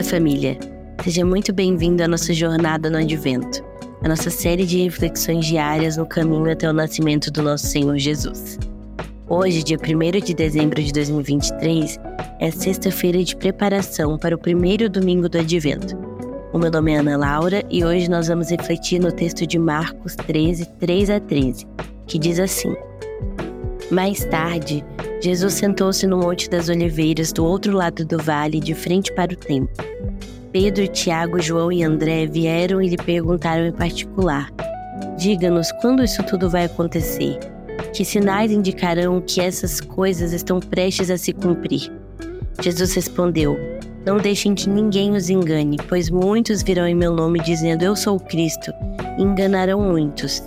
Olá, família! Seja muito bem-vindo à nossa jornada no Advento, a nossa série de reflexões diárias no caminho até o nascimento do nosso Senhor Jesus. Hoje, dia 1 de dezembro de 2023, é sexta-feira de preparação para o primeiro domingo do Advento. O meu nome é Ana Laura e hoje nós vamos refletir no texto de Marcos 13, 3 a 13, que diz assim: Mais tarde, Jesus sentou-se no Monte das Oliveiras, do outro lado do vale, de frente para o templo. Pedro, Tiago, João e André vieram e lhe perguntaram em particular: Diga-nos quando isso tudo vai acontecer? Que sinais indicarão que essas coisas estão prestes a se cumprir? Jesus respondeu: Não deixem que ninguém os engane, pois muitos virão em meu nome dizendo: Eu sou Cristo, e enganarão muitos.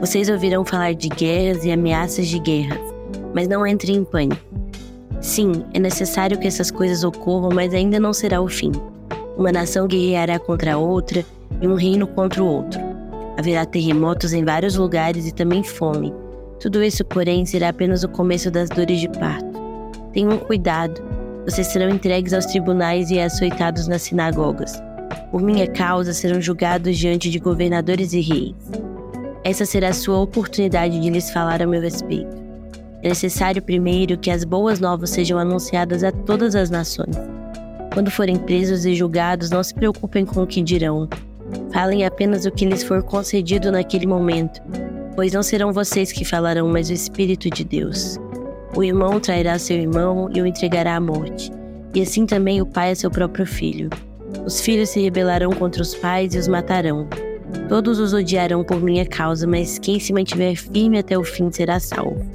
Vocês ouvirão falar de guerras e ameaças de guerras mas não entre em pânico. Sim, é necessário que essas coisas ocorram, mas ainda não será o fim. Uma nação guerreará contra outra e um reino contra o outro. Haverá terremotos em vários lugares e também fome. Tudo isso, porém, será apenas o começo das dores de parto. Tenham cuidado, vocês serão entregues aos tribunais e açoitados nas sinagogas. Por minha causa serão julgados diante de governadores e reis. Essa será a sua oportunidade de lhes falar a meu respeito. É necessário primeiro que as boas novas sejam anunciadas a todas as nações. Quando forem presos e julgados, não se preocupem com o que dirão. Falem apenas o que lhes for concedido naquele momento, pois não serão vocês que falarão, mas o Espírito de Deus. O irmão trairá seu irmão e o entregará à morte, e assim também o pai a seu próprio filho. Os filhos se rebelarão contra os pais e os matarão. Todos os odiarão por minha causa, mas quem se mantiver firme até o fim será salvo.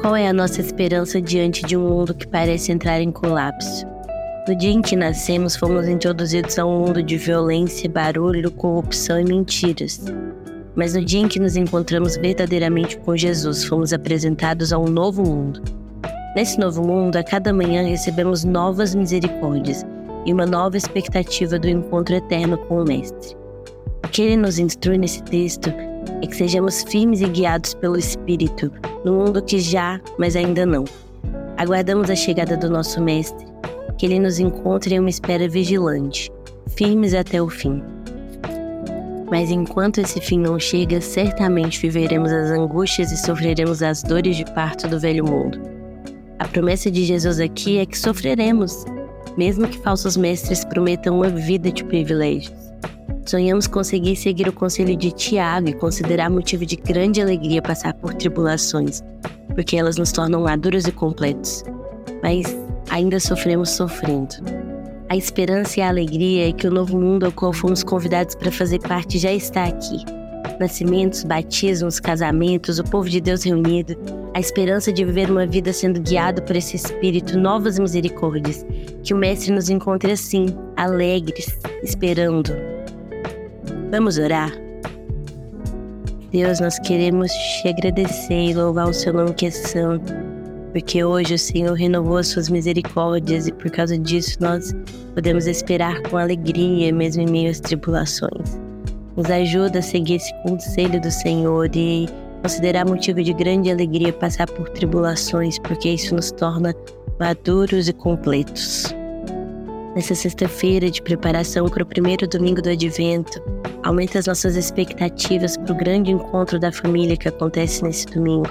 Qual é a nossa esperança diante de um mundo que parece entrar em colapso? No dia em que nascemos, fomos introduzidos a um mundo de violência, barulho, corrupção e mentiras. Mas no dia em que nos encontramos verdadeiramente com Jesus, fomos apresentados a um novo mundo. Nesse novo mundo, a cada manhã recebemos novas misericórdias e uma nova expectativa do encontro eterno com o Mestre. O que ele nos instrui nesse texto é que sejamos firmes e guiados pelo Espírito, no mundo que já, mas ainda não. Aguardamos a chegada do nosso Mestre, que ele nos encontre em uma espera vigilante, firmes até o fim. Mas enquanto esse fim não chega, certamente viveremos as angústias e sofreremos as dores de parto do velho mundo. A promessa de Jesus aqui é que sofreremos, mesmo que falsos mestres prometam uma vida de privilégios. Sonhamos conseguir seguir o conselho de Tiago e considerar motivo de grande alegria passar por tribulações, porque elas nos tornam maduros e completos. Mas ainda sofremos sofrendo. A esperança e a alegria é que o novo mundo ao qual fomos convidados para fazer parte já está aqui. Nascimentos, batismos, casamentos, o povo de Deus reunido, a esperança de viver uma vida sendo guiado por esse Espírito, novas misericórdias. Que o Mestre nos encontre assim, alegres, esperando, Vamos orar? Deus, nós queremos te agradecer e louvar o seu nome que é santo, porque hoje o Senhor renovou as suas misericórdias e por causa disso nós podemos esperar com alegria, mesmo em meio às tribulações. Nos ajuda a seguir esse conselho do Senhor e considerar motivo de grande alegria passar por tribulações, porque isso nos torna maduros e completos. Nessa sexta-feira de preparação para o primeiro domingo do Advento, aumenta as nossas expectativas para o grande encontro da família que acontece nesse domingo.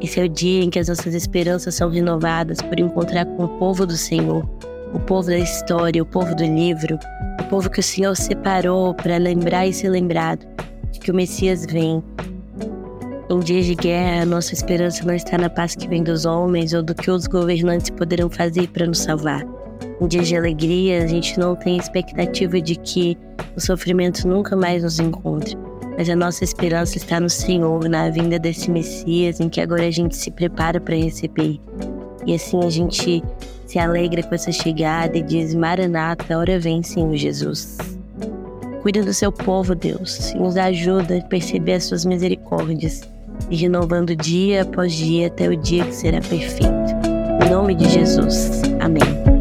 Esse é o dia em que as nossas esperanças são renovadas por encontrar com o povo do Senhor, o povo da história, o povo do livro, o povo que o Senhor separou para lembrar e ser lembrado de que o Messias vem. Em dias de guerra, a nossa esperança não está na paz que vem dos homens ou do que os governantes poderão fazer para nos salvar. Em dias de alegria, a gente não tem expectativa de que o sofrimento nunca mais nos encontre. Mas a nossa esperança está no Senhor, na vinda desse Messias, em que agora a gente se prepara para receber. E assim a gente se alegra com essa chegada e diz: Maranata, hora vem, Senhor Jesus. Cuida do seu povo, Deus, e nos ajuda a perceber as suas misericórdias, e renovando dia após dia até o dia que será perfeito. Em nome de Jesus. Amém.